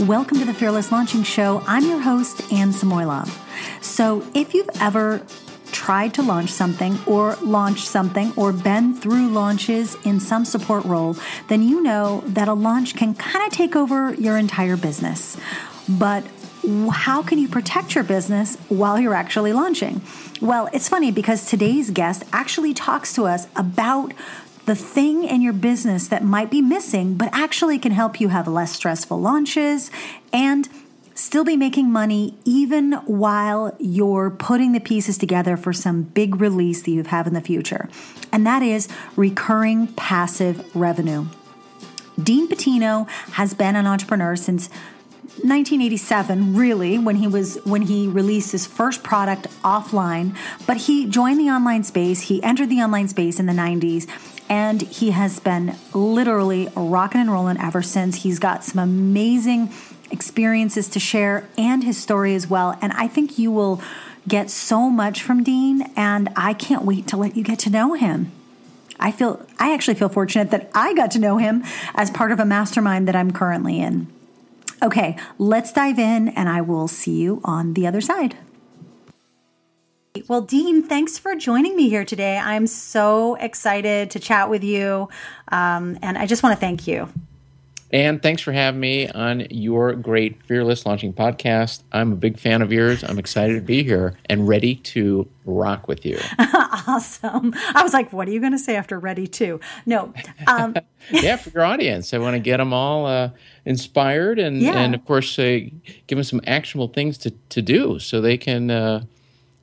Welcome to the Fearless Launching Show. I'm your host, Anne Samoilov. So, if you've ever tried to launch something or launched something or been through launches in some support role, then you know that a launch can kind of take over your entire business. But how can you protect your business while you're actually launching? Well, it's funny because today's guest actually talks to us about the thing in your business that might be missing, but actually can help you have less stressful launches and still be making money even while you're putting the pieces together for some big release that you have in the future. And that is recurring passive revenue. Dean Patino has been an entrepreneur since 1987 really when he was when he released his first product offline but he joined the online space he entered the online space in the 90s and he has been literally rocking and rolling ever since. He's got some amazing experiences to share and his story as well. And I think you will get so much from Dean, and I can't wait to let you get to know him. I feel I actually feel fortunate that I got to know him as part of a mastermind that I'm currently in. Okay, let's dive in and I will see you on the other side. Well, Dean, thanks for joining me here today. I'm so excited to chat with you. Um, and I just want to thank you. And thanks for having me on your great Fearless Launching podcast. I'm a big fan of yours. I'm excited to be here and ready to rock with you. awesome. I was like, what are you going to say after ready to? No. Um, yeah, for your audience. I want to get them all uh, inspired and, yeah. and, of course, uh, give them some actionable things to, to do so they can. Uh,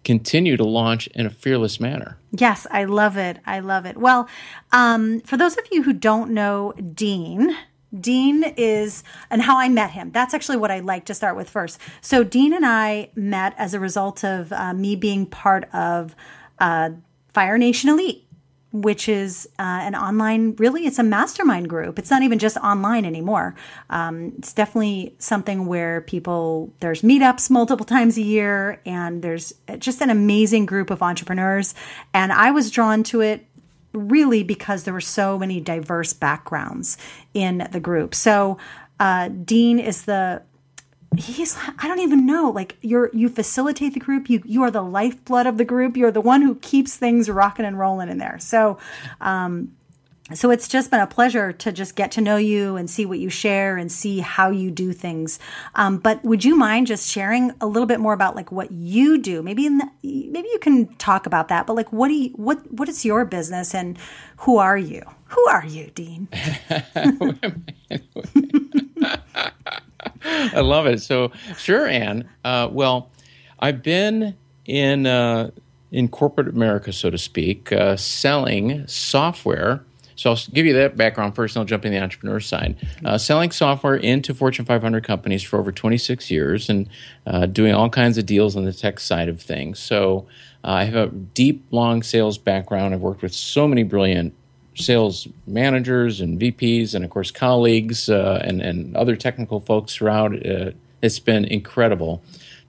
continue to launch in a fearless manner. Yes, I love it. I love it. Well, um, for those of you who don't know Dean, Dean is, and how I met him. That's actually what I like to start with first. So, Dean and I met as a result of uh, me being part of uh, Fire Nation Elite which is uh, an online, really, it's a mastermind group. It's not even just online anymore. Um, it's definitely something where people, there's meetups multiple times a year, and there's just an amazing group of entrepreneurs. And I was drawn to it really because there were so many diverse backgrounds in the group. So, uh, Dean is the he's i don't even know like you're you facilitate the group you you are the lifeblood of the group you're the one who keeps things rocking and rolling in there. So um so it's just been a pleasure to just get to know you and see what you share and see how you do things. Um, but would you mind just sharing a little bit more about like what you do? Maybe in the, maybe you can talk about that but like what do you what what is your business and who are you? Who are you dean I love it. So, sure, Anne. Uh, well, I've been in uh, in corporate America, so to speak, uh, selling software. So I'll give you that background first, and I'll jump in the entrepreneur side. Uh, selling software into Fortune 500 companies for over 26 years, and uh, doing all kinds of deals on the tech side of things. So uh, I have a deep, long sales background. I've worked with so many brilliant sales managers and VPs, and of course colleagues uh, and and other technical folks throughout. Uh, it's been incredible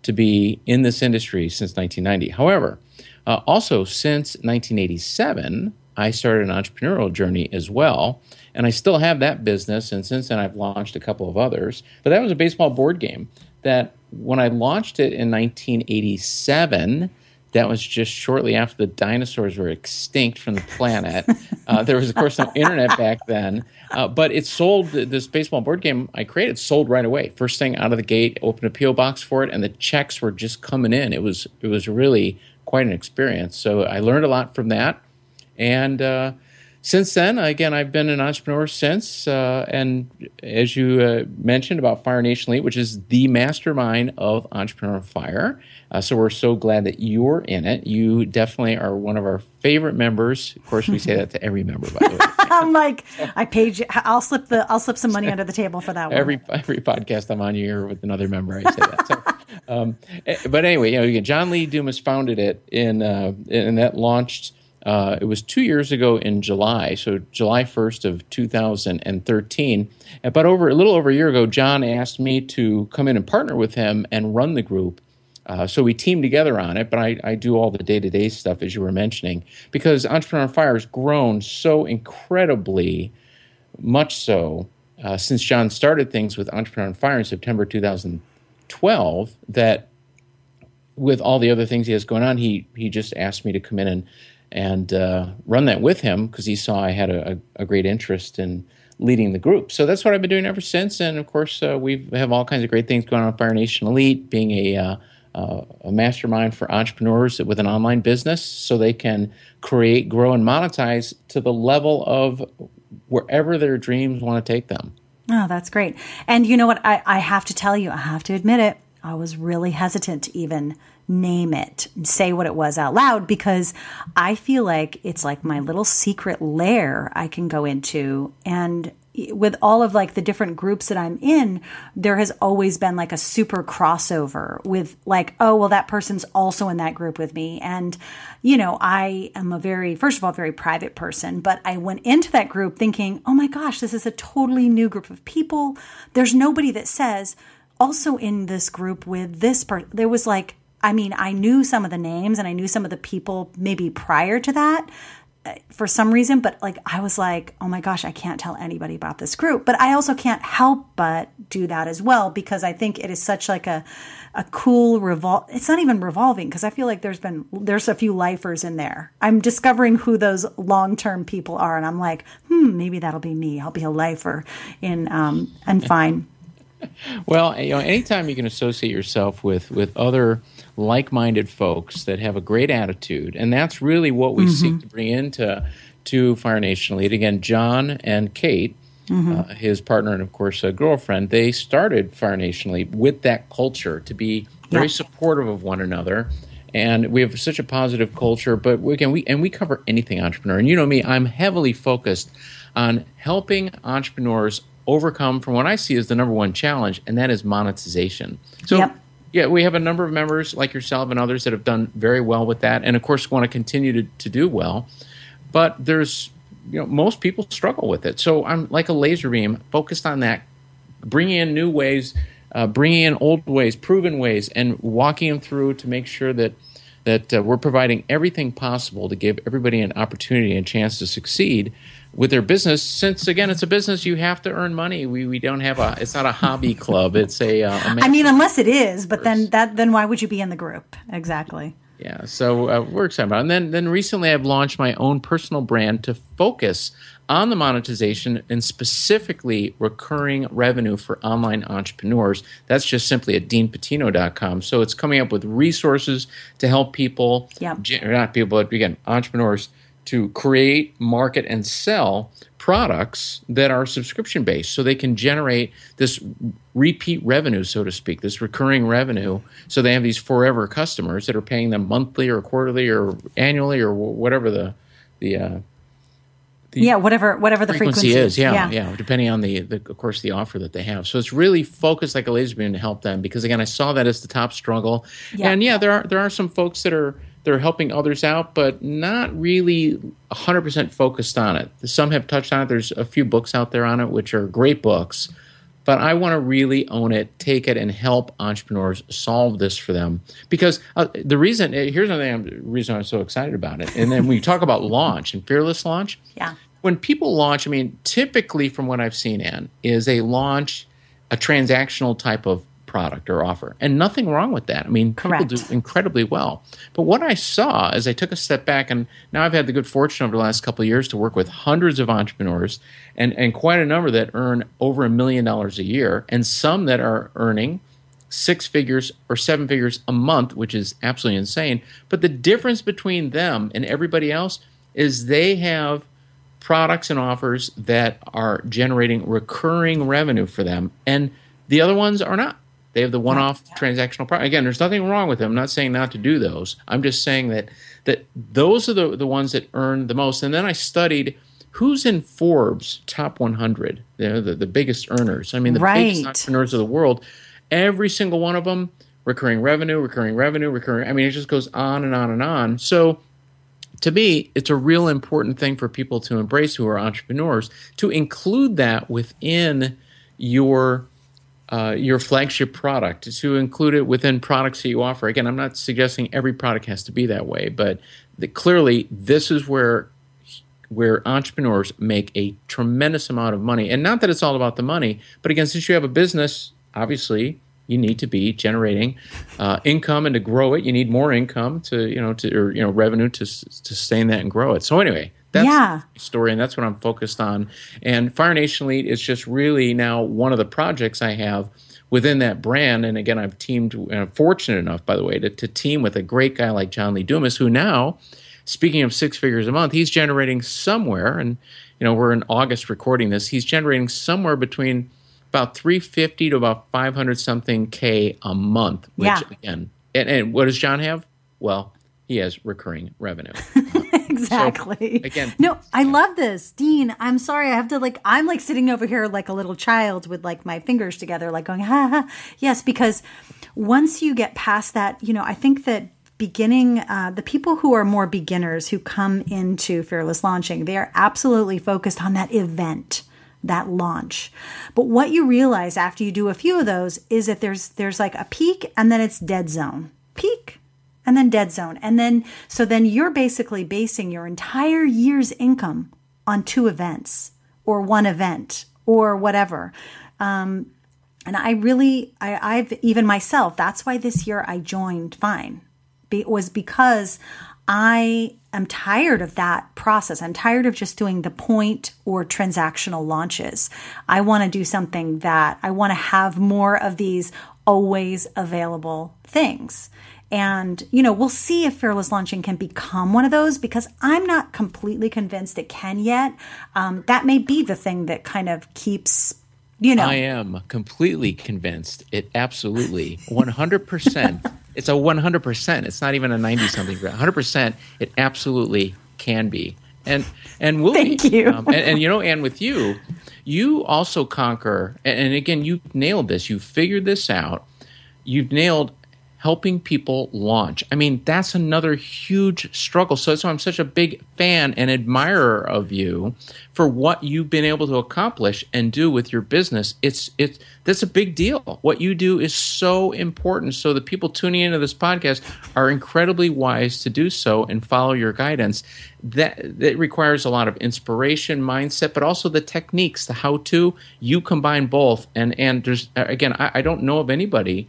to be in this industry since 1990. However, uh, also since 1987, I started an entrepreneurial journey as well. And I still have that business, and since then I've launched a couple of others. But that was a baseball board game that when I launched it in 1987, that was just shortly after the dinosaurs were extinct from the planet. Uh, there was, of course, no internet back then, uh, but it sold. This baseball board game I created sold right away. First thing out of the gate, opened a PO box for it, and the checks were just coming in. It was it was really quite an experience. So I learned a lot from that, and uh, since then, again, I've been an entrepreneur since. Uh, and as you uh, mentioned about Fire Nation Elite, which is the mastermind of Entrepreneur Fire. Uh, so we're so glad that you're in it. You definitely are one of our favorite members. Of course, we say that to every member, by the way. I'm like, I paid you. I'll slip the, I'll slip some money under the table for that one. Every every podcast I'm on here with another member, I say that. So, um, eh, but anyway, you know, John Lee Dumas founded it in, uh, and that launched uh, it was two years ago in July, so July 1st of 2013. But over a little over a year ago, John asked me to come in and partner with him and run the group. Uh, so we teamed together on it, but I, I do all the day to day stuff as you were mentioning because Entrepreneur Fire has grown so incredibly much so uh, since John started things with Entrepreneur on Fire in September 2012, that with all the other things he has going on, he he just asked me to come in and and uh, run that with him because he saw I had a, a, great interest in leading the group. So that's what I've been doing ever since. And of course, uh, we have all kinds of great things going on Fire Nation Elite, being a uh, uh, a mastermind for entrepreneurs with an online business so they can create, grow, and monetize to the level of wherever their dreams want to take them. Oh, that's great. And you know what? I, I have to tell you, I have to admit it. I was really hesitant to even name it, say what it was out loud, because I feel like it's like my little secret lair I can go into. And with all of like the different groups that I'm in, there has always been like a super crossover with like, oh, well, that person's also in that group with me. And, you know, I am a very, first of all, very private person, but I went into that group thinking, oh my gosh, this is a totally new group of people. There's nobody that says, also in this group with this person, there was like, I mean, I knew some of the names and I knew some of the people maybe prior to that uh, for some reason, but like I was like, oh my gosh, I can't tell anybody about this group. But I also can't help but do that as well because I think it is such like a a cool revol it's not even revolving because I feel like there's been there's a few lifers in there. I'm discovering who those long-term people are and I'm like, hmm, maybe that'll be me. I'll be a lifer in um and fine. well, you know, anytime you can associate yourself with with other like-minded folks that have a great attitude, and that's really what we mm-hmm. seek to bring into to Fire Nation Elite. Again, John and Kate, mm-hmm. uh, his partner and of course a girlfriend, they started Fire Nation Elite with that culture to be very yeah. supportive of one another. And we have such a positive culture, but we again, we and we cover anything entrepreneur. And you know me, I'm heavily focused on helping entrepreneurs overcome from what I see as the number one challenge, and that is monetization. So yep. Yeah, we have a number of members like yourself and others that have done very well with that, and of course want to continue to, to do well. But there's, you know, most people struggle with it. So I'm like a laser beam, focused on that, bringing in new ways, uh, bringing in old ways, proven ways, and walking them through to make sure that that uh, we're providing everything possible to give everybody an opportunity and chance to succeed with their business since again it's a business you have to earn money. We, we don't have a it's not a hobby club. It's a, uh, a i mean unless it is but then that then why would you be in the group? Exactly. Yeah so uh, we're excited about it. and then then recently i've launched my own personal brand to focus on the monetization and specifically recurring revenue for online entrepreneurs. That's just simply at deanpatino.com so it's coming up with resources to help people yeah not people but again entrepreneurs to create, market, and sell products that are subscription based so they can generate this repeat revenue, so to speak, this recurring revenue. So they have these forever customers that are paying them monthly or quarterly or annually or whatever the, the, uh, the yeah, whatever whatever the frequency, frequency is, yeah, yeah, yeah, depending on the, the, of course, the offer that they have. So it's really focused like a laser beam to help them because again, I saw that as the top struggle, yeah. and yeah, there are there are some folks that are they're helping others out, but not really 100% focused on it. Some have touched on it. There's a few books out there on it, which are great books, but I want to really own it, take it, and help entrepreneurs solve this for them. Because uh, the reason here's another thing, reason I'm so excited about it. And then we talk about launch and fearless launch. Yeah. When people launch, I mean, typically from what I've seen, Ann, is a launch a transactional type of product or offer. And nothing wrong with that. I mean, Correct. people do incredibly well. But what I saw as I took a step back, and now I've had the good fortune over the last couple of years to work with hundreds of entrepreneurs and, and quite a number that earn over a million dollars a year, and some that are earning six figures or seven figures a month, which is absolutely insane. But the difference between them and everybody else is they have products and offers that are generating recurring revenue for them, and the other ones are not. They have the one-off transactional product. Again, there's nothing wrong with them. I'm not saying not to do those. I'm just saying that that those are the the ones that earn the most. And then I studied who's in Forbes top 100, the, the, the biggest earners. I mean, the right. biggest entrepreneurs of the world. Every single one of them, recurring revenue, recurring revenue, recurring. I mean, it just goes on and on and on. So to me, it's a real important thing for people to embrace who are entrepreneurs to include that within your uh, your flagship product to include it within products that you offer. Again, I'm not suggesting every product has to be that way, but the, clearly this is where where entrepreneurs make a tremendous amount of money. And not that it's all about the money, but again, since you have a business, obviously you need to be generating uh, income and to grow it you need more income to you know to or you know revenue to, to sustain that and grow it so anyway that's yeah. the story and that's what i'm focused on and fire nation elite is just really now one of the projects i have within that brand and again i've teamed and i'm fortunate enough by the way to, to team with a great guy like john lee dumas who now speaking of six figures a month he's generating somewhere and you know we're in august recording this he's generating somewhere between about 350 to about 500 something K a month. Which Yeah. again, and, and what does John have? Well, he has recurring revenue. exactly. again- no, I love this, Dean. I'm sorry, I have to like. I'm like sitting over here like a little child with like my fingers together, like going ha ha. Yes, because once you get past that, you know, I think that beginning uh, the people who are more beginners who come into fearless launching they are absolutely focused on that event that launch but what you realize after you do a few of those is that there's there's like a peak and then it's dead zone peak and then dead zone. And then so then you're basically basing your entire year's income on two events or one event or whatever. Um, and i really I, i've even myself that's why this year i joined fine be, was because i am tired of that process. I'm tired of just doing the point or transactional launches. I want to do something that i want to have more of these always available things and, you know, we'll see if Fearless Launching can become one of those because I'm not completely convinced it can yet. Um, that may be the thing that kind of keeps, you know. I am completely convinced it absolutely 100%. it's a 100%. It's not even a 90 something. 100%. It absolutely can be. And and will Thank be. you. Um, and, and you know, and with you, you also conquer. And, and again, you nailed this. You figured this out. You've nailed helping people launch. I mean, that's another huge struggle. So that's why I'm such a big fan and admirer of you for what you've been able to accomplish and do with your business. It's it's that's a big deal. What you do is so important. So the people tuning into this podcast are incredibly wise to do so and follow your guidance. That that requires a lot of inspiration, mindset, but also the techniques, the how to. You combine both, and and there's again, I, I don't know of anybody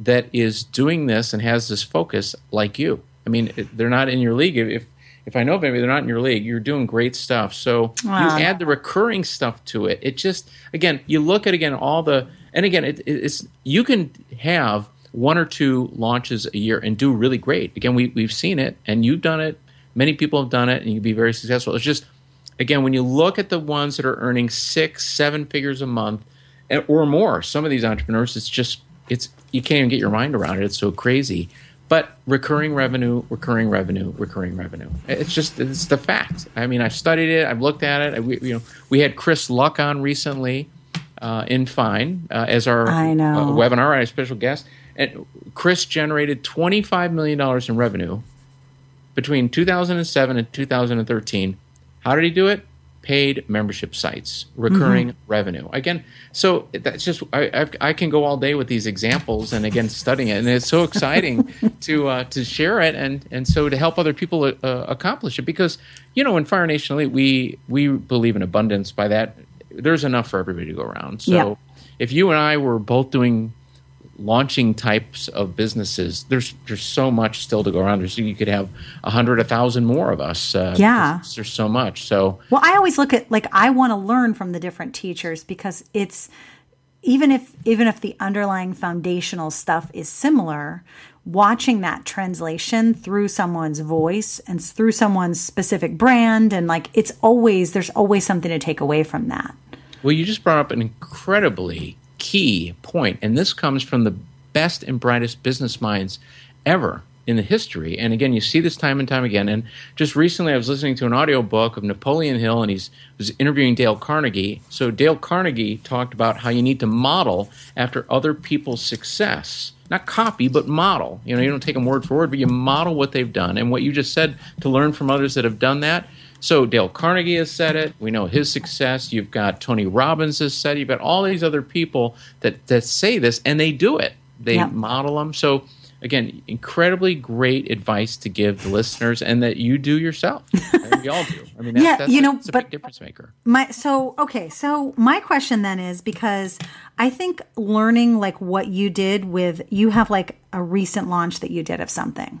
that is doing this and has this focus like you. I mean, they're not in your league. If if I know of anybody, they're not in your league. You're doing great stuff. So Wow. you add the recurring stuff to it. It just again, you look at again all the and again, it, it's you can have one or two launches a year and do really great. Again, we we've seen it, and you've done it. Many people have done it, and you can be very successful. It's just again when you look at the ones that are earning six, seven figures a month or more. Some of these entrepreneurs, it's just it's you can't even get your mind around it. It's so crazy. But recurring revenue, recurring revenue, recurring revenue. It's just it's the fact. I mean, I've studied it. I've looked at it. I, we, you know, we had Chris Luck on recently uh, in Fine uh, as our I know. uh, webinar, our special guest. And Chris generated twenty five million dollars in revenue between 2007 and 2013. How did he do it? Paid membership sites, recurring revenue. Again, so that's just I, I've, I can go all day with these examples, and again studying it, and it's so exciting to uh, to share it, and and so to help other people uh, accomplish it. Because you know, in Fire Nation Elite, we we believe in abundance. By that, there's enough for everybody to go around. So Yeah. if you and I were both doing launching types of businesses, there's there's so much still to go around. There's you could have a hundred, a thousand more of us. Uh, Yeah. there's so much. So Well, I always look at like I want to learn from the different teachers because it's even if even if the underlying foundational stuff is similar, watching that translation through someone's voice and through someone's specific brand and like it's always there's always something to take away from that. Well, you just brought up an incredibly key point, and this comes from the best and brightest business minds ever in the history. And again, you see this time and time again. And just recently, I was listening to an audiobook of Napoleon Hill, and he's was interviewing Dale Carnegie. So Dale Carnegie talked about how you need to model after other people's success. Not copy, but model. You know, you don't take them word for word, but you model what they've done. And what you just said to learn from others that have done that. So Dale Carnegie has said it. We know his success. You've got Tony Robbins has said. it. You've got all these other people that that say this, and they do it. They Yeah. model them. So again, incredibly great advice to give the listeners, and that you do yourself. we all do. I mean, that's, Yeah, that's you a, know, a but- big difference maker. My so okay, so my question then is because I think learning like what you did with you have like a recent launch that you did of something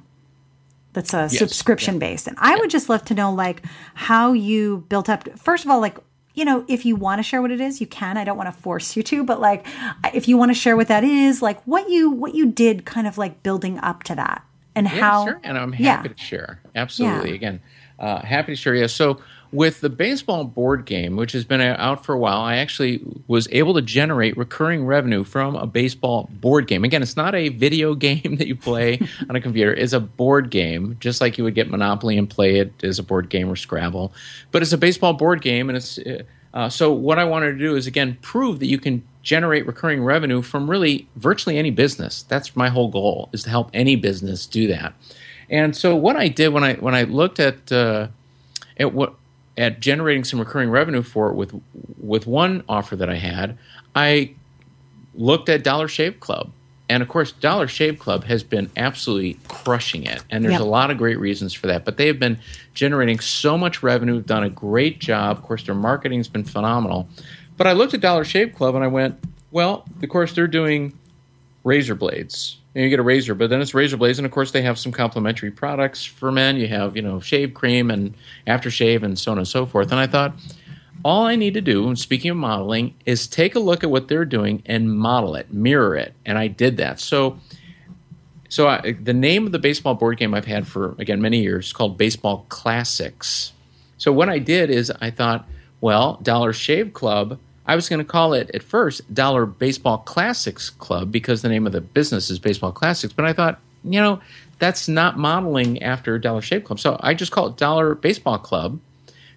that's a subscription based. And I would just love to know like how you built up first of all like you know, if you want to share what it is, you can. I don't want to force you to, but like if you want to share what that is, like what you what you did kind of like building up to that and Yeah, how sure. And I'm happy Yeah. to share. Absolutely. Yeah. Again, uh, happy to share. Yeah. So with the baseball board game, which has been uh, out for a while, I actually was able to generate recurring revenue from a baseball board game. Again, it's not a video game that you play on a computer. It's a board game, just like you would get Monopoly and play it as a board game or Scrabble. But it's a baseball board game, and it's uh, uh, so what I wanted to do is again prove that you can generate recurring revenue from really virtually any business. That's my whole goal is to help any business do that. And so what I did when I when I looked at uh, at what at generating some recurring revenue for it with with one offer that I had, I looked at Dollar Shave Club. And of course, Dollar Shave Club has been absolutely crushing it. And there's Yep. a lot of great reasons for that. But they have been generating so much revenue, done a great job. Of course, their marketing's been phenomenal. But I looked at Dollar Shave Club and I went, well, of course, they're doing razor blades. And you get a razor, but then it's razor blades, and of course they have some complementary products for men. You have, you know, shave cream and aftershave and so on and so forth. And I thought, all I need to do, speaking of modeling, is take a look at what they're doing and model it, mirror it, and I did that. So, so I, the name of the baseball board game I've had for again many years is called Baseball Classics. So what I did is I thought, well, Dollar Shave Club. I was going to call it at first Dollar Baseball Classics Club because the name of the business is Baseball Classics. But I thought, you know, that's not modeling after Dollar Shave Club. So I just call it Dollar Baseball Club.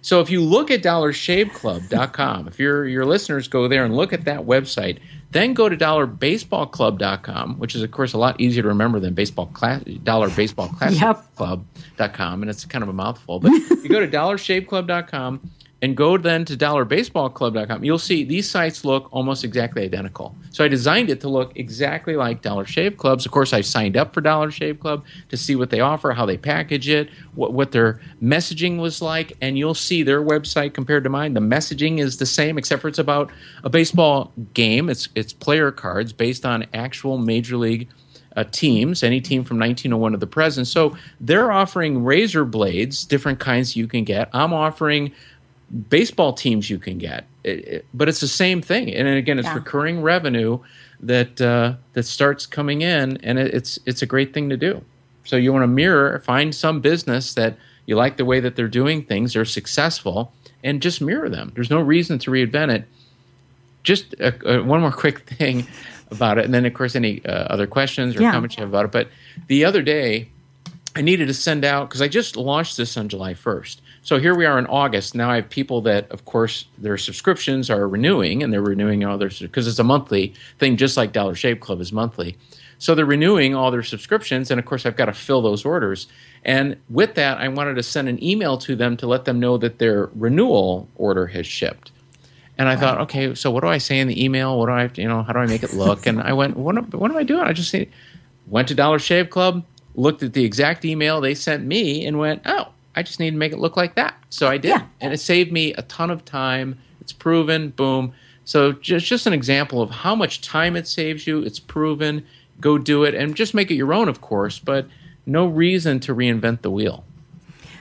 So if you look at dollarshaveclub.com, if your your listeners go there and look at that website, then go to dollarbaseballclub.com, which is of course a lot easier to remember than baseball class dollar baseball classic Yep. club.com and it's kind of a mouthful. But you go to dollarshaveclub.com and go then to dollarbaseballclub.com. You'll see these sites look almost exactly identical. So I designed it to look exactly like Dollar Shave Clubs. Of course, I signed up for Dollar Shave Club to see what they offer, how they package it, what, what their messaging was like, and you'll see their website compared to mine. The messaging is the same, except for it's about a baseball game. It's it's player cards based on actual major league uh, teams, any team from 1901 to the present. So they're offering razor blades, different kinds you can get. I'm offering baseball teams you can get, It- it- but it's the same thing. And again, it's Yeah. recurring revenue that uh, that starts coming in, and it, it's it's a great thing to do. So you want to mirror, find some business that you like the way that they're doing things, they're successful, and just mirror them. There's no reason to reinvent it just uh, uh, one more quick thing about it, and then of course any uh, other questions or Yeah. comments you have about it. But the other day, I needed to send out because I just launched this on July 1st. So here we are in August. Now I have people that, of course, their subscriptions are renewing, and they're renewing all their because it's a monthly thing, just like Dollar Shave Club is monthly. So they're renewing all their subscriptions, and of course, I've got to fill those orders. And with that, I wanted to send an email to them to let them know that their renewal order has shipped. And I thought, okay, so what do I say in the email? What do I, you know, how do I make it look? And I went, what, am- what am I doing? I just went to Dollar Shave Club, looked at the exact email they sent me, and went, oh, I just need to make it look like that. So I did, Yeah. and it saved me a ton of time. It's proven, boom. So just just an example of how much time it saves you. It's proven. Go do it, and just make it your own, of course. But no reason to reinvent the wheel.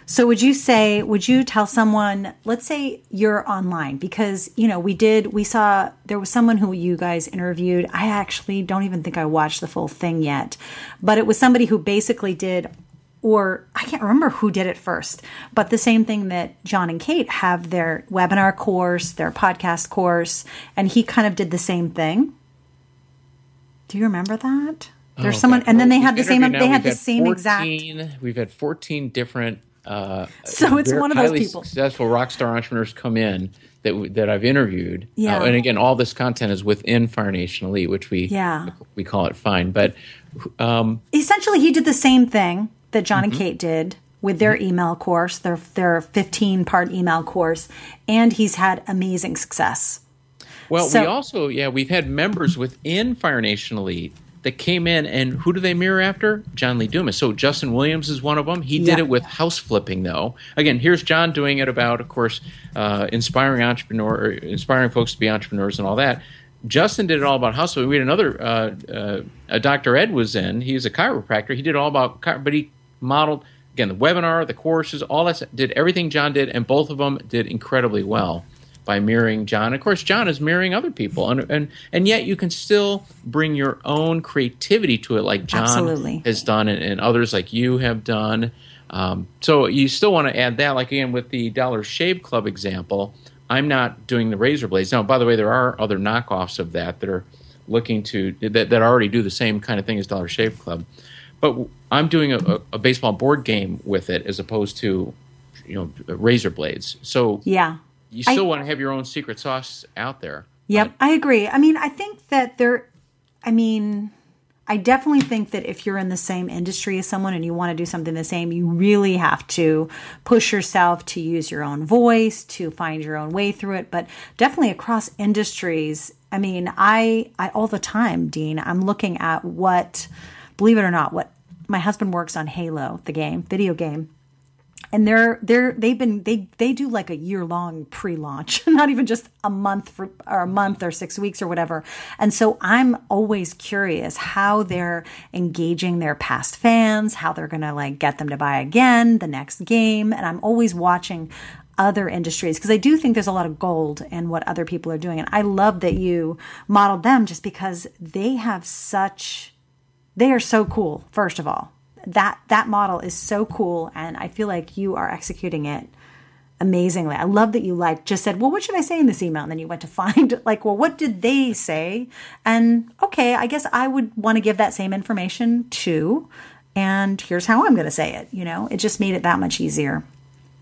So would you say would you tell someone let's say you're online because you know we did we saw there was someone who you guys interviewed I actually don't even think I watched the full thing yet but it was somebody who basically did or I can't remember who did it first but the same thing that John and Kate have their webinar course their podcast course and he kind of did the same thing Do you remember that There's Oh, someone God. and then they had the same they had the same exact 14 We've had 14 different. Uh, So it's one of those people. Successful rock star entrepreneurs come in that that I've interviewed. Yeah. Uh, and again, all this content is within Fire Nation Elite, which we Yeah. we call it Fine. But um, essentially he did the same thing that John Mm-hmm. and Kate did with their email course, their their 15 part email course, and he's had amazing success. Well, So- we also, yeah, we've had members within Fire Nation Elite that came in, and who do they mirror after? John Lee Dumas. So Justin Williams is one of them. He did yeah. it with house flipping, though. Again, here's John doing it about, of course, uh, inspiring entrepreneur, inspiring folks to be entrepreneurs and all that. Justin did it all about house flipping. We had another, uh, uh, Dr. Ed was in. He's a chiropractor. He did all about, but he modeled again the webinar, the courses, all that. Did everything John did, and both of them did incredibly well by mirroring John. Of course, John is mirroring other people, and and and yet you can still bring your own creativity to it, like John Absolutely. has done, and, and, others like you have done. Um, so you still want to add that, like again with the Dollar Shave Club example. I'm not doing the razor blades now. By the way, there are other knockoffs of that that are looking to that, that already do the same kind of thing as Dollar Shave Club, but I'm doing a, a baseball board game with it as opposed to you know razor blades. So yeah, you still I, want to have your own secret sauce out there. Yep, I agree. I mean, I think that there, I mean, I definitely think that if you're in the same industry as someone and you want to do something the same, you really have to push yourself to use your own voice, to find your own way through it. But definitely across industries, I mean, I, I all the time, Dean, I'm looking at what, believe it or not, what my husband works on Halo, the game, video game and they're they're they've been they they do like a year long pre-launch not even just a month for, or a month or 6 weeks or whatever. And so i'm always curious how they're engaging their past fans how they're going to like get them to buy again the next game. And i'm always watching other industries because I do think there's a lot of gold in what other people are doing. And I love that you modeled them just because they have such they are so cool first of all that that model is so cool and I feel like you are executing it amazingly. I love that you like just said, "Well, what should I say in this email?" and then you went to find like, "Well, what did they say?" And okay, I guess I would want to give that same information too. And here's how I'm going to say it, you know. It just made it that much easier.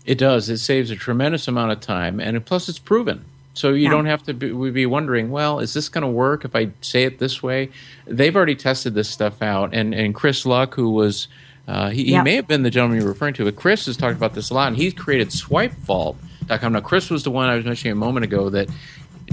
It does. It saves a tremendous amount of time and plus it's proven. So you yeah. don't have to be, be wondering, well, is this going to work if I say it this way? They've already tested this stuff out, and and Chris Luck, who was uh, he, yep. he, may have been the gentleman you're referring to, but Chris has talked about this a lot, and he's created SwipeVault.com. Now, Chris was the one I was mentioning a moment ago that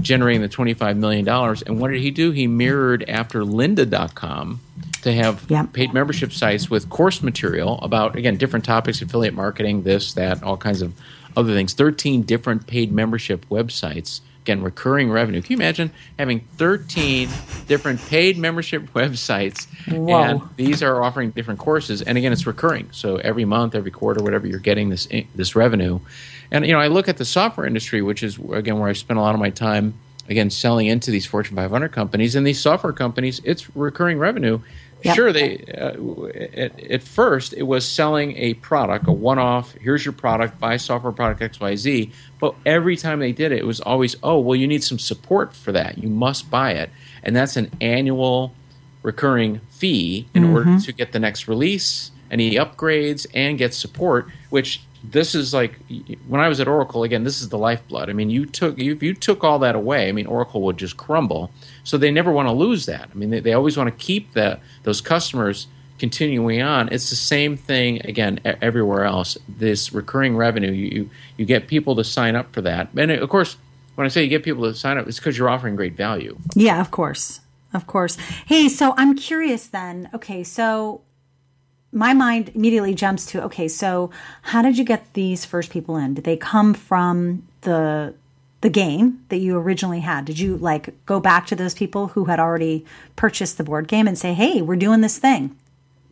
generating the $25 million. And what did he do? He mirrored after lynda.com to have yep. paid membership sites with course material about, again, different topics, affiliate marketing, this, that, all kinds of other things. 13 different paid membership websites. Again, recurring revenue. Can you imagine having 13 different paid membership websites? Whoa. And these are offering different courses. And again, it's recurring. So every month, every quarter, whatever, you're getting this eh, this revenue. And you know, I look at the software industry, which is again where I spent a lot of my time again selling into these Fortune 500 companies and these software companies. It's recurring revenue Yep. Sure, they uh, at, at, first it was selling a product, a one-off. Here's your product, buy software product X Y Z. But every time they did it, it was always, oh, well, you need some support for that. You must buy it, and that's an annual recurring fee in mm-hmm. order to get the next release, any upgrades, and get support. Which this is like when I was at Oracle again. This is the lifeblood. I mean, you took you, you took all that away. I mean, Oracle would just crumble. So they never want to lose that. I mean, they, they always want to keep that those customers continuing on. It's the same thing again everywhere else. This recurring revenue, you you get people to sign up for that, and of course, when I say you get people to sign up, it's because you're offering great value. Yeah, of course, of course. Hey, so I'm curious then. Okay, so my mind immediately jumps to okay, so how did you get these first people in? Did they come from the the game that you originally had? Did you like go back to those people who had already purchased the board game and say, "Hey, we're doing this thing"?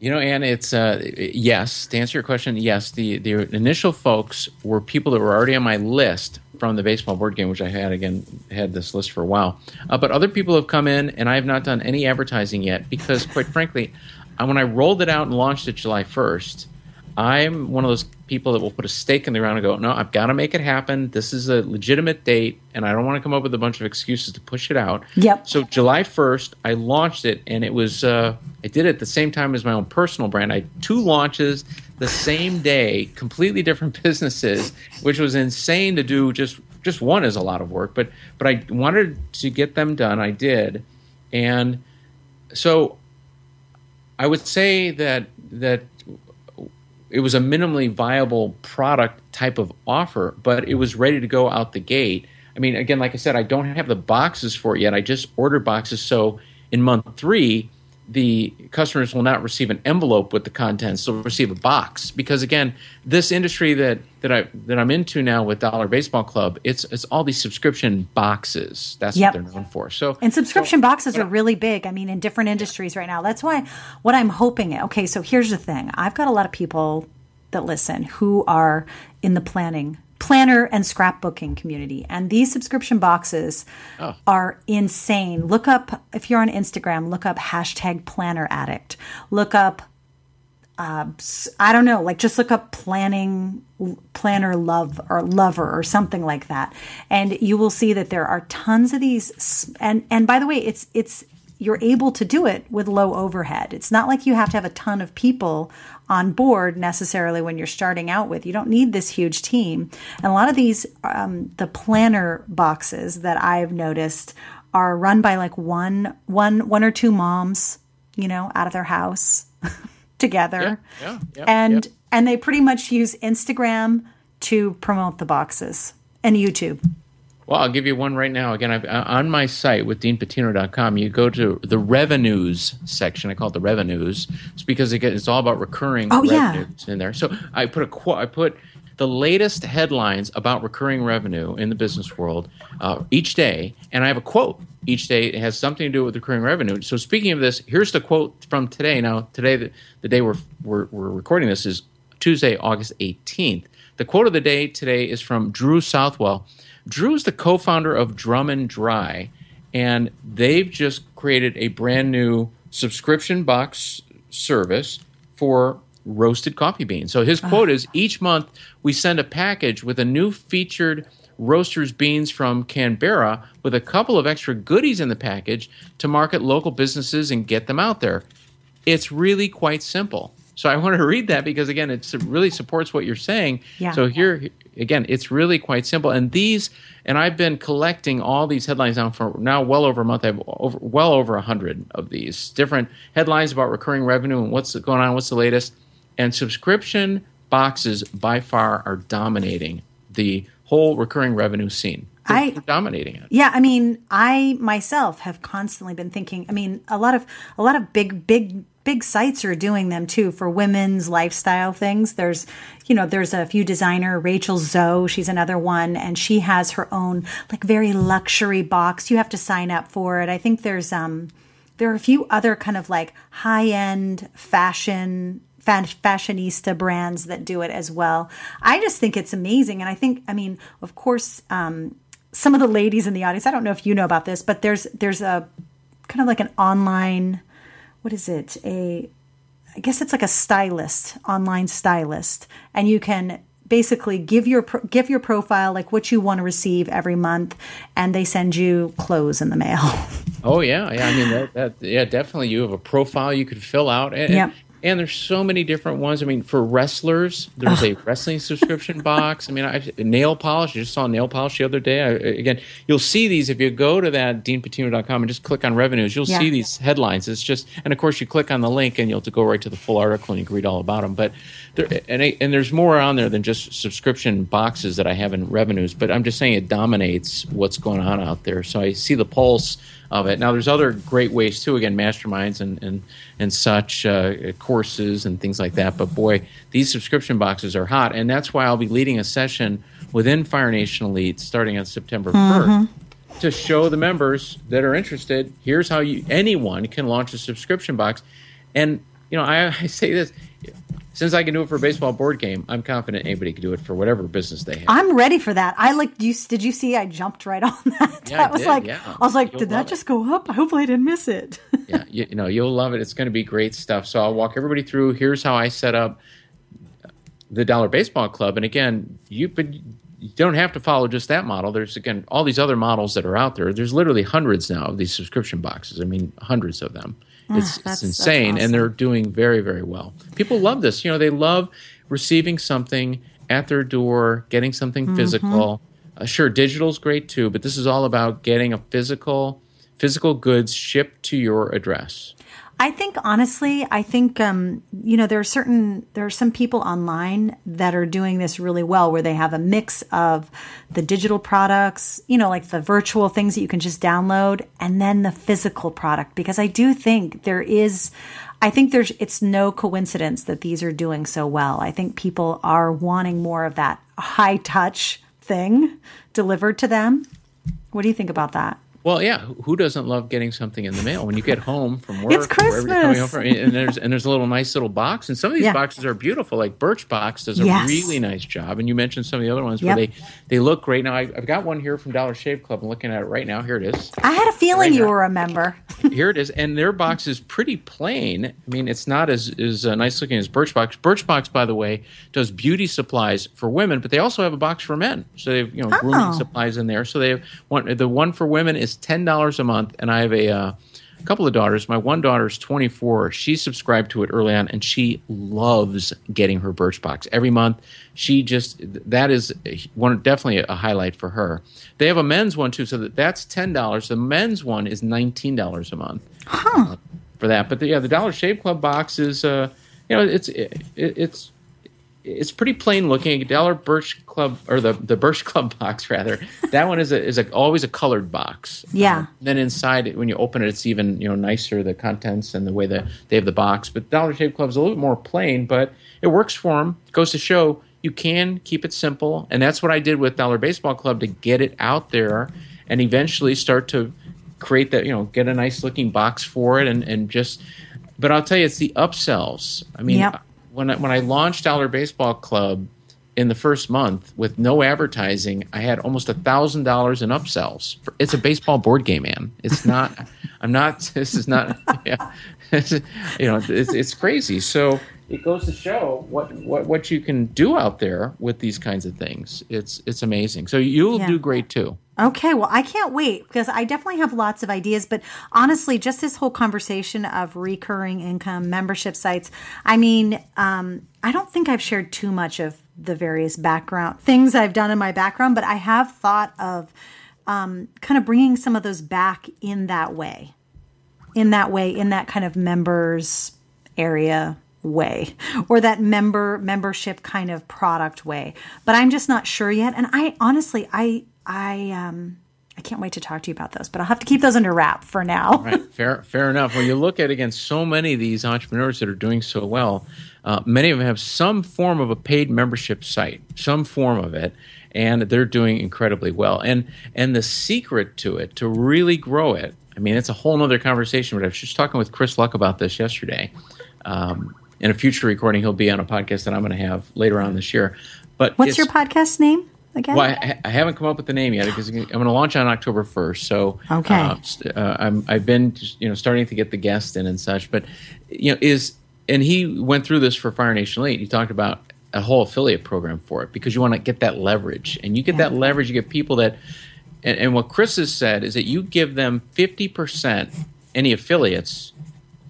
You know, Anne, it's uh, yes. To answer your question, yes. The the initial folks were people that were already on my list from the baseball board game, which I had again had this list for a while. Uh, but other people have come in, and I have not done any advertising yet because, quite frankly, when I rolled it out and launched it July 1st, I'm one of those people that will put a stake in the ground and go, no, I've got to make it happen. This is a legitimate date, and I don't want to come up with a bunch of excuses to push it out. Yep. So July 1st, I launched it, and it was uh, I did it at the same time as my own personal brand. I had two launches the same day, completely different businesses, which was insane to do. Just just one is a lot of work, but but I wanted to get them done. I did, and so I would say that that it was a minimally viable product type of offer, but it was ready to go out the gate. I mean, again, like I said, I don't have the boxes for it yet. I just ordered boxes, so in month three, the customers will not receive an envelope with the contents; they'll receive a box. Because again, this industry that that I that I'm into now with Dollar Baseball Club, it's it's all these subscription boxes. That's Yep. what they're known for. So And subscription so- boxes are really big. I mean, in different industries right now. That's why what I'm hoping. Okay, so here's the thing. I've got a lot of people that listen who are in the planning, planner, and scrapbooking community, and these subscription boxes Oh. are insane. Look up if you're on Instagram. Look up hashtag Planner Addict. Look up uh, I don't know, like just look up planning planner love or lover or something like that. And you will see that there are tons of these and and by the way, it's it's you're able to do it with low overhead. It's not like you have to have a ton of people on board necessarily when you're starting out with. You don't need this huge team. And a lot of these um, the planner boxes that I've noticed are run by like one one one or two moms, you know, out of their house together Yeah, yeah, and yeah. and they pretty much use Instagram to promote the boxes and YouTube. Well, I'll give you one right now. Again, I've, uh, on my site with deanpatino.com, you go to the revenues section. I call it the revenues. It's because again, it's all about recurring Oh, yeah. revenues in there. So I put a quote. I put the latest headlines about recurring revenue in the business world uh, each day, and I have a quote each day. It has something to do with recurring revenue. So speaking of this, here's the quote from today. Now, today, the, the day we're, we're we're recording this is Tuesday, August 18th. The quote of the day today is from Drew Southwell. Drew is the co-founder of Drum and Dry, and they've just created a brand new subscription box service for roasted coffee beans. So his ah. quote is each month we send a package with a new featured roasters beans from Canberra with a couple of extra goodies in the package to market local businesses and get them out there. It's really quite simple. So I want to read that because again, it really supports what you're saying. Yeah. So here again, it's really quite simple. And these, and I've been collecting all these headlines now for now well over a month. I have over, well over a hundred of these different headlines about recurring revenue and what's going on, what's the latest. And subscription boxes by far are dominating the whole recurring revenue scene. They're, I- they're dominating it. Yeah, I mean, I myself have constantly been thinking. I mean, a lot of a lot of big big big sites are doing them too for women's lifestyle things. There's, you know, there's a few designer, Rachel Zoe, she's another one, and she has her own like very luxury box. You have to sign up for it. I think there's um there are a few other kind of like high end fashion fashionista brands that do it as well. I just think it's amazing, and I think I mean, of course, um, some of the ladies in the audience. I don't know if you know about this, but there's there's a kind of like an online, what is it? A I guess it's like a stylist, online stylist, and you can basically give your pro- give your profile like what you want to receive every month, and they send you clothes in the mail. Oh yeah, yeah. I mean that, that yeah, definitely. You have a profile you could fill out, and, Yep. And there's so many different ones. I mean, for wrestlers, there's a wrestling subscription box. I mean, I nail polish. I just saw nail polish the other day. I, again, you'll see these if you go to that deanpatino.com and just click on revenues. You'll Yeah. see these headlines. It's just, and of course, you click on the link and you'll go right to the full article and you can read all about them. But there, and I- and there's more on there than just subscription boxes that I have in revenues. But I'm just saying it dominates what's going on out there. So I see the pulse of it. Now, there's other great ways too. Again, masterminds and and and such uh, courses and things like that. But boy, these subscription boxes are hot, and that's why I'll be leading a session within Fire Nation Elite starting on September 1st to show the members that are interested. Here's how you anyone can launch a subscription box, and you know I, I say this. Since I can do it for a baseball board game, I'm confident anybody can do it for whatever business they have. I'm ready for that. I like. You, did you see? I jumped right on that. Yeah, was did, like, yeah. I was like, You'll did that it. just go up? I hopefully, I didn't miss it. yeah, you, you know, you'll love it. It's going to be great stuff. So I'll walk everybody through. Here's how I set up the Dollar Baseball Club. And again, you but you don't have to follow just that model. There's again all these other models that are out there. There's literally hundreds now of these subscription boxes. I mean, hundreds of them. It's, that's- it's that's insane, awesome. and they're doing very, very well. People love this. You know, they love receiving something at their door, getting something Mm-hmm. physical. Uh, sure, digital's great too, but this is all about getting a physical, physical goods shipped to your address. I think honestly, I think um, you know there are certain there are some people online that are doing this really well, where they have a mix of the digital products, you know, like the virtual things that you can just download, and then the physical product. Because I do think there is, I think there's it's no coincidence that these are doing so well. I think people are wanting more of that high touch thing delivered to them. What do you think about that? Well, yeah. Who doesn't love getting something in the mail when you get home from work? It's Christmas, from, and there's and there's a little nice little box, and some of these Yeah. boxes are beautiful. Like Birchbox does a Yes. really nice job, and you mentioned some of the other ones Yep. where they they look great. Now I, I've got one here from Dollar Shave Club. I'm looking at it right now. Here it is. I had a feeling Right you were a member. Here it is, and their box is pretty plain. I mean, it's not as as uh, nice looking as Birchbox. Birchbox, by the way, does beauty supplies for women, but they also have a box for men. So they have you know Oh. grooming supplies in there. So they have one. The one for women is ten dollars a month, and I have a. Uh, a couple of daughters. My one daughter is 24. She subscribed to it early on, and she loves getting her Birchbox every month. She just that is one definitely a highlight for her. They have a men's one too, so that that's ten dollars. The men's one is nineteen dollars a month uh, for that. But the, yeah, the Dollar Shave Club box is, uh, you know, it's it, it's it's pretty plain looking. Dollar Birch Club or the the Birch Club box rather. That one is a, is a, always a colored box. Yeah. Uh, then inside, it, when you open it, it's even you know nicer the contents and the way that they have the box. But Dollar Shave Club is a little bit more plain, but it works for them. It Goes to show you can keep it simple, and that's what I did with Dollar Baseball Club to get it out there and eventually start to create that you know get a nice looking box for it and and just. But I'll tell you, it's the upsells. I mean, Yep. When I, when I launched Dollar Baseball Club in the first month with no advertising, I had almost a thousand dollars in upsells. It's a baseball board game, man. It's not. I'm not. This is not. Yeah, you know, it's, it's crazy. So it goes to show what, what what you can do out there with these kinds of things. It's it's amazing. So you'll Yeah. do great too. Okay, well, I can't wait because I definitely have lots of ideas. But honestly, just this whole conversation of recurring income membership sites, I mean, um, I don't think I've shared too much of the various background things I've done in my background, but I have thought of um, kind of bringing some of those back in that way, in that way, in that kind of members area way or that member membership kind of product way but i'm just not sure yet and i honestly i i um i can't wait to talk to you about those but i'll have to keep those under wrap for now Right, fair, fair enough. When you look at again, so many of these entrepreneurs that are doing so well, uh, many of them have some form of a paid membership site, some form of it, and they're doing incredibly well. And and the secret to it, to really grow it, I mean, it's a whole other conversation. But I was just talking with Chris Luck about this yesterday. Um, in a future recording, he'll be on a podcast that I'm going to have later on this year. But what's your podcast name again well, I, I haven't come up with the name yet because I'm going to launch on October 1st. So, Okay. uh, uh, I'm, I've been, you know, starting to get the guests in and such. But, you know, is and he went through this for Fire Nation Elite. He talked about a whole affiliate program for it because you want to get that leverage, and you get Yeah. that leverage. You get people that, and, and what Chris has said is that you give them 50 percent any affiliates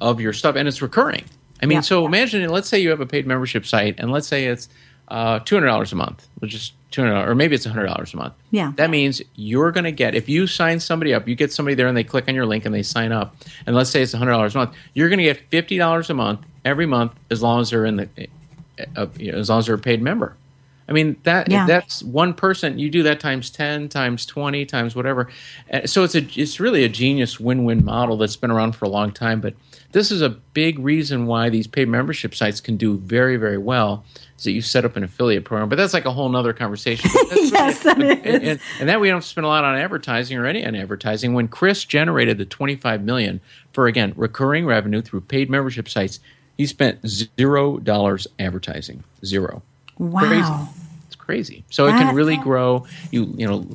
of your stuff, and it's recurring. I mean, Yeah. so imagine, let's say you have a paid membership site, and let's say it's uh, two hundred dollars a month, which is 200, or maybe it's hundred dollars a month. Yeah. that means you're going to get if you sign somebody up, you get somebody there and they click on your link and they sign up, and let's say it's hundred dollars a month, you're going to get fifty dollars a month every month as long as they're in the, uh, you know, as long as they're a paid member. I mean that Yeah. that's one person. You do that times ten, times twenty, times whatever. So it's a it's really a genius win-win model that's been around for a long time. But this is a big reason why these paid membership sites can do very very well. Is that you set up an affiliate program? But that's like a whole nother conversation. But that's that and, is. and, and that we don't spend a lot on advertising or any on advertising. When Chris generated the twenty five million for again recurring revenue through paid membership sites, he spent zero dollars advertising. Zero wow it's crazy. So it can really grow. You you know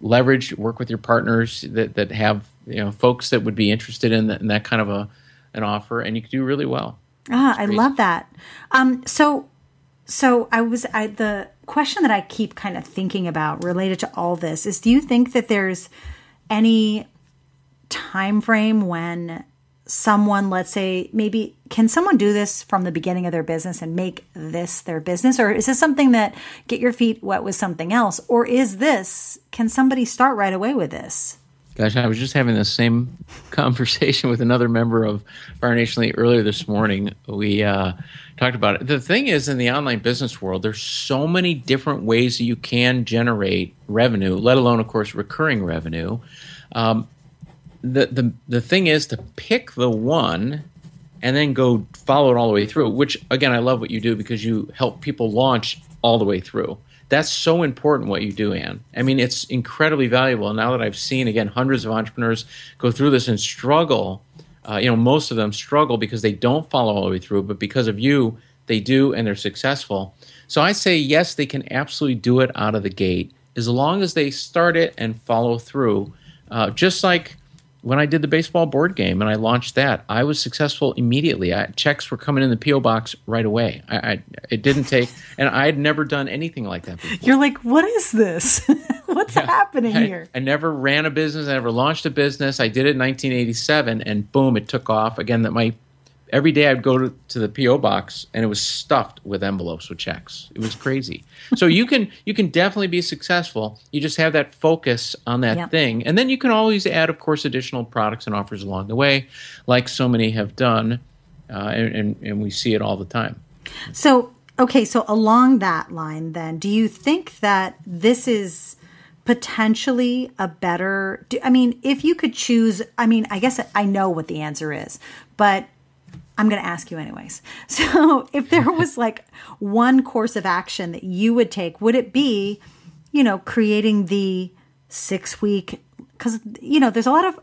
leverage, work with your partners that that have you know folks that would be interested in that, in that kind of a an offer, and you can do really well. Ah, I love that. Um, so, so I was I, the question that I keep kind of thinking about related to all this is: Do you think that there's any time frame when someone, let's say, maybe can someone do this from the beginning of their business and make this their business, or is this something that get your feet wet with something else, or is this can somebody start right away with this? Gosh, I was just having the same conversation with another member of Fire Nation earlier this morning. We uh, talked about it. The thing is, in the online business world, there's so many different ways that you can generate revenue, let alone, of course, recurring revenue. Um, the, the the thing is to pick the one and then go follow it all the way through. Which again, I love what you do because you help people launch all the way through. That's so important what you do, anne I mean, it's incredibly valuable. Now that I've seen again hundreds of entrepreneurs go through this and struggle, uh, you know, most of them struggle because they don't follow all the way through, but because of you, they do and they're successful. So I say yes, they can absolutely do it out of the gate as long as they start it and follow through. Uh, just like when I did the baseball board game and I launched that, I was successful immediately. I, checks were coming in the PO box right away. I, I, it didn't take, and I had never done anything like that before. You're like, what is this? What's yeah, happening I, here? I never ran a business. I never launched a business. I did it in 1987, and boom, it took off. Again, that my every day I'd go to, to the PO box and it was stuffed with envelopes with checks. It was crazy. so you can you can definitely be successful. You just have that focus on that yep. thing, and then you can always add, of course, additional products and offers along the way, like so many have done, uh, and, and, and we see it all the time. So okay, so along that line, then, do you think that this is? potentially a better i mean if you could choose i mean i guess i know what the answer is but I'm going to ask you anyways. So, if there was like one course of action that you would take, would it be, you know, creating the six week, because, you know, there's a lot of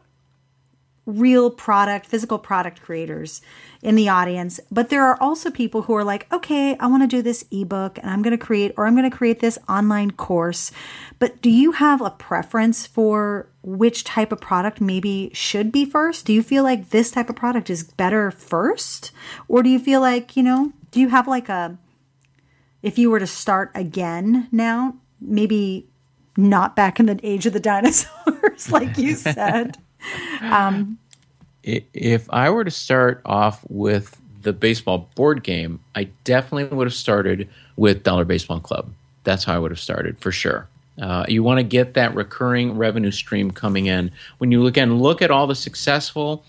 real product, physical product creators in the audience, but there are also people who are like, okay, I want to do this ebook and I'm going to create, or I'm going to create this online course. But do you have a preference for which type of product maybe should be first? Do you feel like this type of product is better first? Or do you feel like, you know, do you have like a, if you were to start again now, maybe not back in the age of the dinosaurs, like you said? um, if I were to start off with the baseball board game, I definitely would have started with Dollar Baseball Club. That's how I would have started for sure. Uh, you want to get that recurring revenue stream coming in. When you again look at all the successful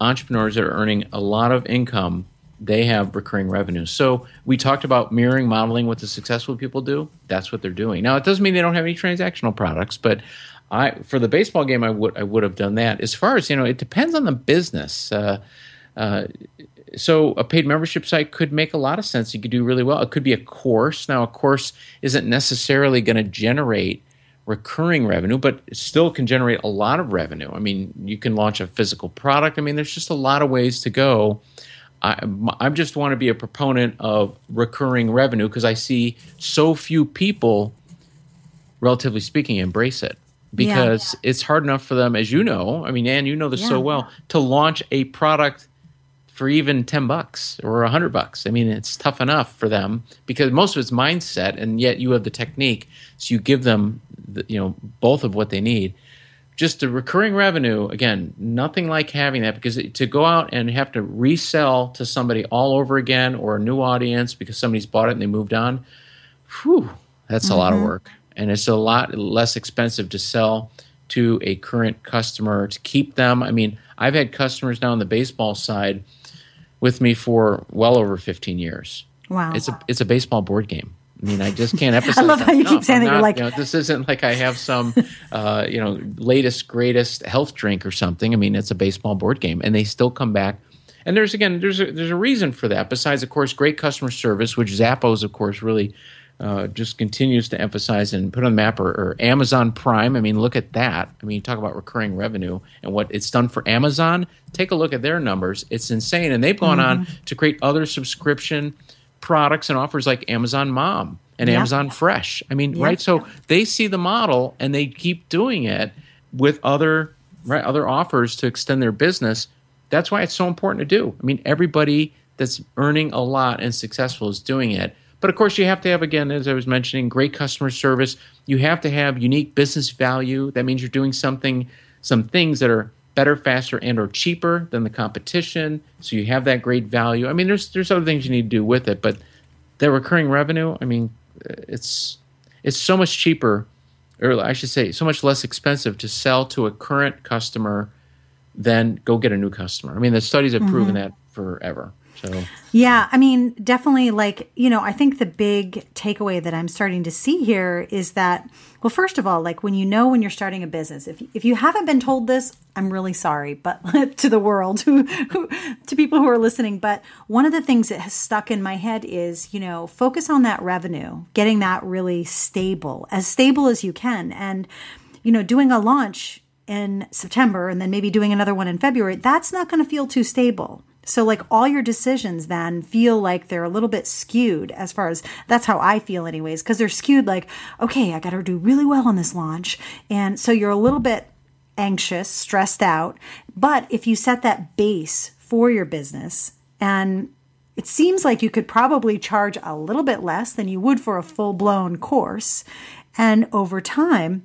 entrepreneurs that are earning a lot of income, they have recurring revenue. So we talked about mirroring modeling what the successful people do. That's what they're doing. Now it doesn't mean they don't have any transactional products, but I for the baseball game I would I would have done that. As far as you know, it depends on the business. Uh, uh, so a paid membership site could make a lot of sense. You could do really well. It could be a course. Now, a course isn't necessarily going to generate recurring revenue, but still can generate a lot of revenue. I mean, you can launch a physical product. I mean, there's just a lot of ways to go. I, I just want to be a proponent of recurring revenue because I see so few people, relatively speaking, embrace it because yeah. it's hard enough for them, as you know. I mean, Anne, you know this yeah. so well, to launch a product for even 10 bucks or 100 bucks. I mean, it's tough enough for them because most of it's mindset and yet you have the technique. So you give them, the, you know, both of what they need. Just the recurring revenue, again, nothing like having that because to go out and have to resell to somebody all over again or a new audience because somebody's bought it and they moved on, whew, that's mm-hmm. a lot of mm-hmm. work. And it's a lot less expensive to sell to a current customer to keep them. I mean, I've had customers now on the baseball side – with me for well over 15 years. Wow. It's a it's a baseball board game. I mean, I just can't emphasize. I love how you keep saying that. You're like, you know, this isn't like I have some, uh, you know, latest greatest health drink or something. I mean, it's a baseball board game, and they still come back. And there's again, there's a, there's a reason for that. Besides, of course, great customer service, which Zappos, of course, really uh, just continues to emphasize and put on the map, or, or, Amazon Prime. I mean, look at that. I mean, you talk about recurring revenue and what it's done for Amazon. Take a look at their numbers. It's insane. And they've gone mm-hmm. on to create other subscription products and offers like Amazon Mom and yeah. Amazon Fresh. I mean, yeah. right? So they see the model and they keep doing it with other right other offers to extend their business. That's why it's so important to do. I mean, everybody that's earning a lot and successful is doing it. But of course, you have to have, again, as I was mentioning, great customer service. You have to have unique business value. That means you're doing something, some things that are better, faster, and or cheaper than the competition. So you have that great value. I mean, there's there's other things you need to do with it, but the recurring revenue, I mean, it's it's so much cheaper or I should say, so much less expensive to sell to a current customer than go get a new customer. I mean, the studies have proven mm-hmm. that forever. So Yeah, I mean, definitely like, you know, I think the big takeaway that I'm starting to see here is that well, first of all, like when you know when you're starting a business, if if you haven't been told this, I'm really sorry, but to the world, who, who to people who are listening, but one of the things that has stuck in my head is, you know, focus on that revenue, getting that really stable, as stable as you can and you know, doing a launch in September and then maybe doing another one in February, that's not going to feel too stable. So, like, all your decisions then feel like they're a little bit skewed as far as that's how I feel, anyways, because they're skewed like, okay, I got to do really well on this launch. And so you're a little bit anxious, stressed out. But if you set that base for your business and it seems like you could probably charge a little bit less than you would for a full blown course. And over time,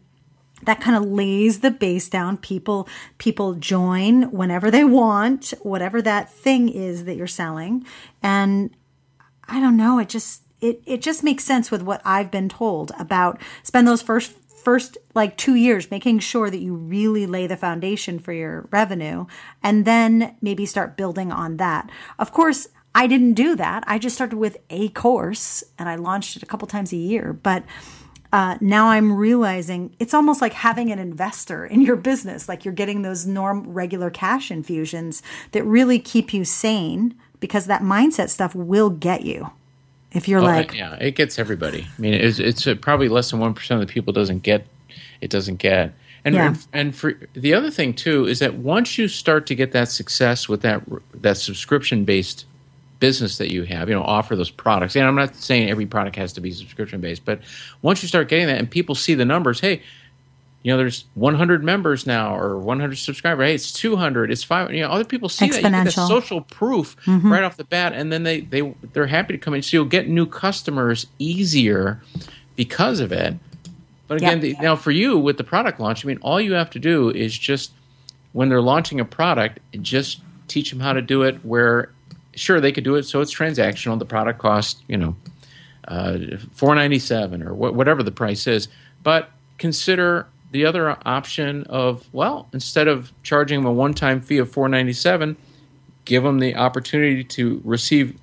that kind of lays the base down people people join whenever they want whatever that thing is that you're selling and i don't know it just it it just makes sense with what i've been told about spend those first first like 2 years making sure that you really lay the foundation for your revenue and then maybe start building on that of course I didn't do that. I just started with a course and I launched it a couple times a year. But uh, now I'm realizing it's almost like having an investor in your business. Like you're getting those norm regular cash infusions that really keep you sane because that mindset stuff will get you. If you're Oh, like, yeah, it gets everybody. I mean, it's, it's uh, probably less than one percent of the people doesn't get it. Doesn't get. And, Yeah. and and for the other thing too is that once you start to get that success with that that subscription based business that you have, you know, offer those products. And I'm not saying every product has to be subscription based, but once you start getting that and people see the numbers, hey, you know, there's 100 members now or 100 subscribers. Hey, it's 200. It's five. You know, other people see that. That social proof mm-hmm. right off the bat, and then they they they're happy to come in. So you'll get new customers easier because of it. But again, Yep. the, now for you with the product launch, I mean, all you have to do is just when they're launching a product, just teach them how to do it. Where sure they could do it so it's transactional. The product cost you know uh, four ninety seven or wh- whatever the price is. But consider the other option of well, instead of charging them a one time fee of four ninety seven, give them the opportunity to receive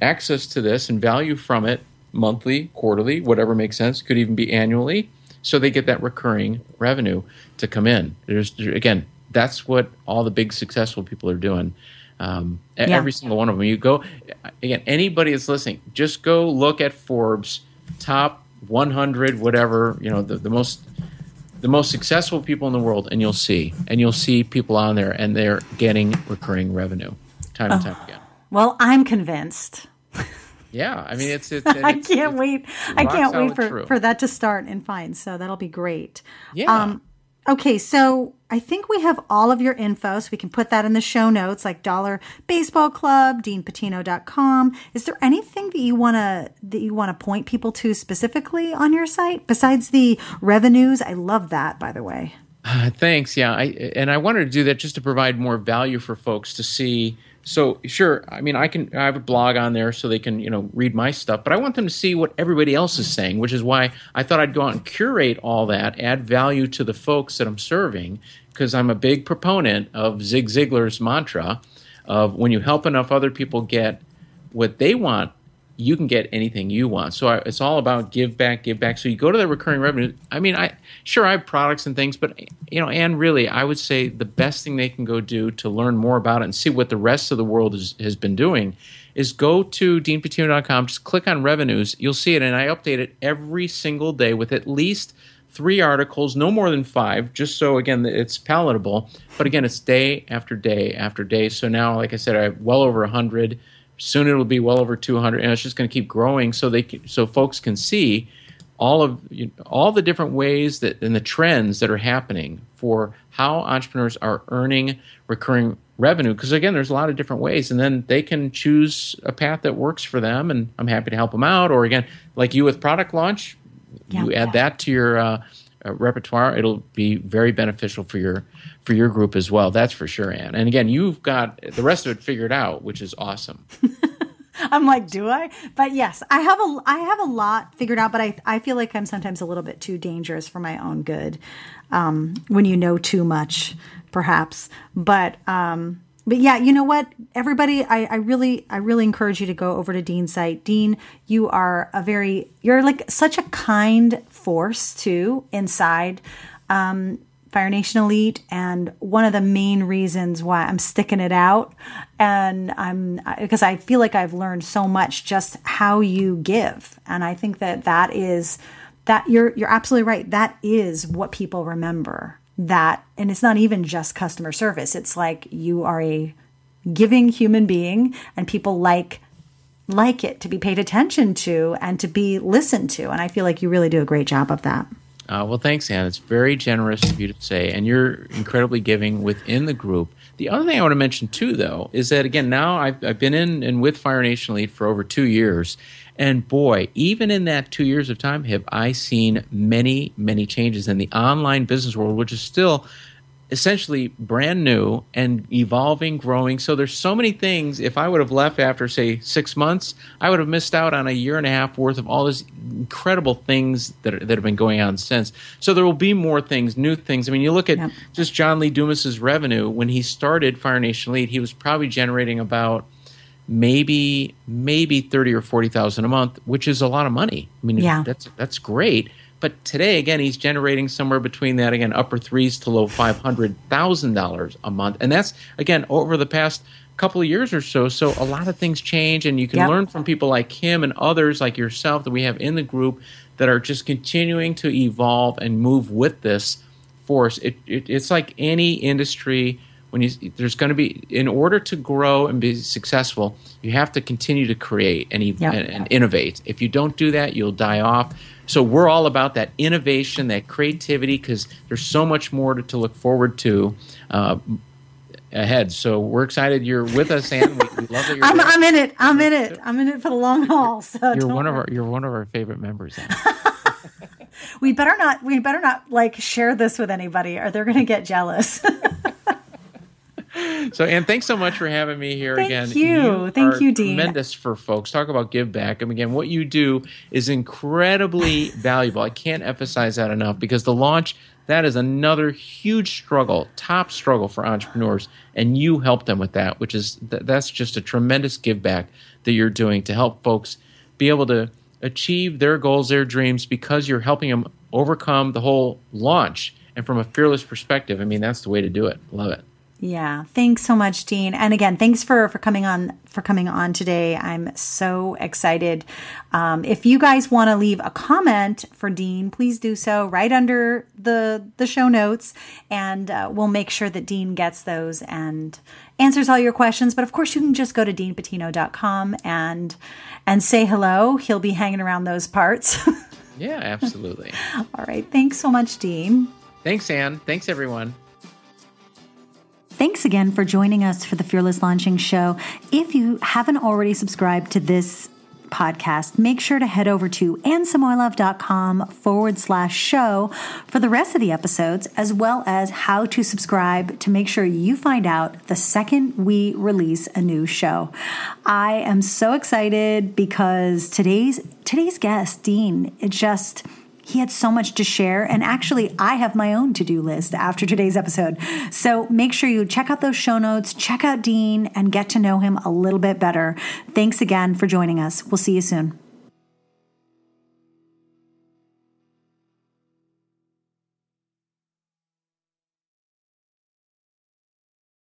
access to this and value from it monthly, quarterly, whatever makes sense. Could even be annually, so they get that recurring revenue to come in. There's again, that's what all the big successful people are doing. Um, Yeah. Every single one of them. You go again. Anybody that's listening, just go look at Forbes top 100, whatever you know, the, the most the most successful people in the world, and you'll see, and you'll see people on there, and they're getting recurring revenue time and time again. well, I'm convinced. Yeah, I mean it's it's. I can't it's wait. I can't wait for, true. for that to start and fine. So that'll be great. Yeah. Um, okay, so I think we have all of your info, so we can put that in the show notes, like Dollar Baseball Club, DeanPatino.com. Is there anything that you wanna that you wanna point people to specifically on your site besides the revenues? I love that, by the way. Uh, thanks. Yeah, I and I wanted to do that just to provide more value for folks to see. So sure, I mean, I can I have a blog on there so they can you know read my stuff, but I want them to see what everybody else is saying, which is why I thought I'd go out and curate all that, add value to the folks that I'm serving, because I'm a big proponent of Zig Ziglar's mantra of when you help enough other people get what they want, you can get anything you want. So I, it's all about give back, give back. So you go to the recurring revenue. I mean, I sure I have products and things, but you know, and really, I would say the best thing they can go do to learn more about it and see what the rest of the world is, has been doing is go to deanpatino.com, just click on revenues. You'll see it, and I update it every single day with at least three articles, no more than five, just so again it's palatable. But again, it's day after day after day. So now, like I said, I have well over a hundred. Soon it'll be well over 200, and it's just going to keep growing. So they can, so folks can see all of you know, all the different ways that and the trends that are happening for how entrepreneurs are earning recurring revenue. Because again, there's a lot of different ways, and then they can choose a path that works for them. And I'm happy to help them out. Or again, like you with product launch, you Yeah. add that to your uh, uh, repertoire. It'll be very beneficial for your for your group as well. That's for sure, Anne. And again, you've got the rest of it figured out, which is awesome. I'm like, do I? But yes, I have a I have a lot figured out, but I I feel like I'm sometimes a little bit too dangerous for my own good. Um, when you know too much, perhaps. But um, but yeah, you know what? Everybody, I, I really I really encourage you to go over to Dean's site. Dean, you are a very you're like such a kind force too inside. Um, Fire Nation Elite, and one of the main reasons why I'm sticking it out, and I'm because I feel like I've learned so much just how you give, and I think that that is that you're you're absolutely right. That is what people remember. That, and it's not even just customer service. It's like you are a giving human being, and people like like it to be paid attention to and to be listened to. And I feel like you really do a great job of that. Uh, well, thanks, Anne. It's very generous of you to say, and you're incredibly giving within the group. The other thing I want to mention too, though, is that again, now I've, I've been in and with Fire Nation Elite for over two years, and boy, even in that two years of time, have I seen many, many changes in the online business world, which is still essentially brand new and evolving, growing. So there's so many things. If I would have left after say six months, I would have missed out on a year and a half worth of all these incredible things that are, that have been going on since. So there will be more things, new things. I mean, you look at yep. just John Lee Dumas's revenue when he started Fire Nation Elite, he was probably generating about maybe maybe 30 or 40,000 a month, which is a lot of money. I mean, yeah. that's that's great. But today, again, he's generating somewhere between that again upper threes to low five hundred thousand dollars a month, and that's again over the past couple of years or so. So a lot of things change, and you can yep. learn from people like him and others like yourself that we have in the group that are just continuing to evolve and move with this force. It, it, it's like any industry when you there's going to be in order to grow and be successful you have to continue to create and, yep. and, and, innovate if you don't do that you'll die off so we're all about that innovation, that creativity, because there's so much more to, to look forward to. Uh, ahead. So we're excited you're with us, and We, we love that you're. I'm, I'm, in it. I'm in it. I'm in it for the long haul. So you're one worry. of our you're one of our favorite members. we better not. We better not like share this with anybody, or they're going to get jealous. so, Anne, thanks so much for having me here Thank again. You. you Thank you, Dean. Tremendous for folks. Talk about give back. And again, what you do is incredibly valuable. I can't emphasize that enough because the launch that is another huge struggle, top struggle for entrepreneurs, and you help them with that, which is that's just a tremendous give back that you're doing to help folks be able to achieve their goals, their dreams, because you're helping them overcome the whole launch. And from a fearless perspective, I mean, that's the way to do it. Love it. Yeah. Thanks so much, Dean. And again, thanks for, for coming on, for coming on today. I'm so excited. Um, if you guys want to leave a comment for Dean, please do so right under the, the show notes and uh, we'll make sure that Dean gets those and answers all your questions. But of course, you can just go to deanpatino.com and, and say hello. He'll be hanging around those parts. yeah, absolutely. all right. Thanks so much, Dean. Thanks, Anne. Thanks, everyone. Thanks again for joining us for the Fearless Launching Show. If you haven't already subscribed to this podcast, make sure to head over to annesamoilov.com forward slash show for the rest of the episodes, as well as how to subscribe to make sure you find out the second we release a new show. I am so excited because today's today's guest, Dean, it just he had so much to share. And actually, I have my own to do list after today's episode. So make sure you check out those show notes, check out Dean, and get to know him a little bit better. Thanks again for joining us. We'll see you soon.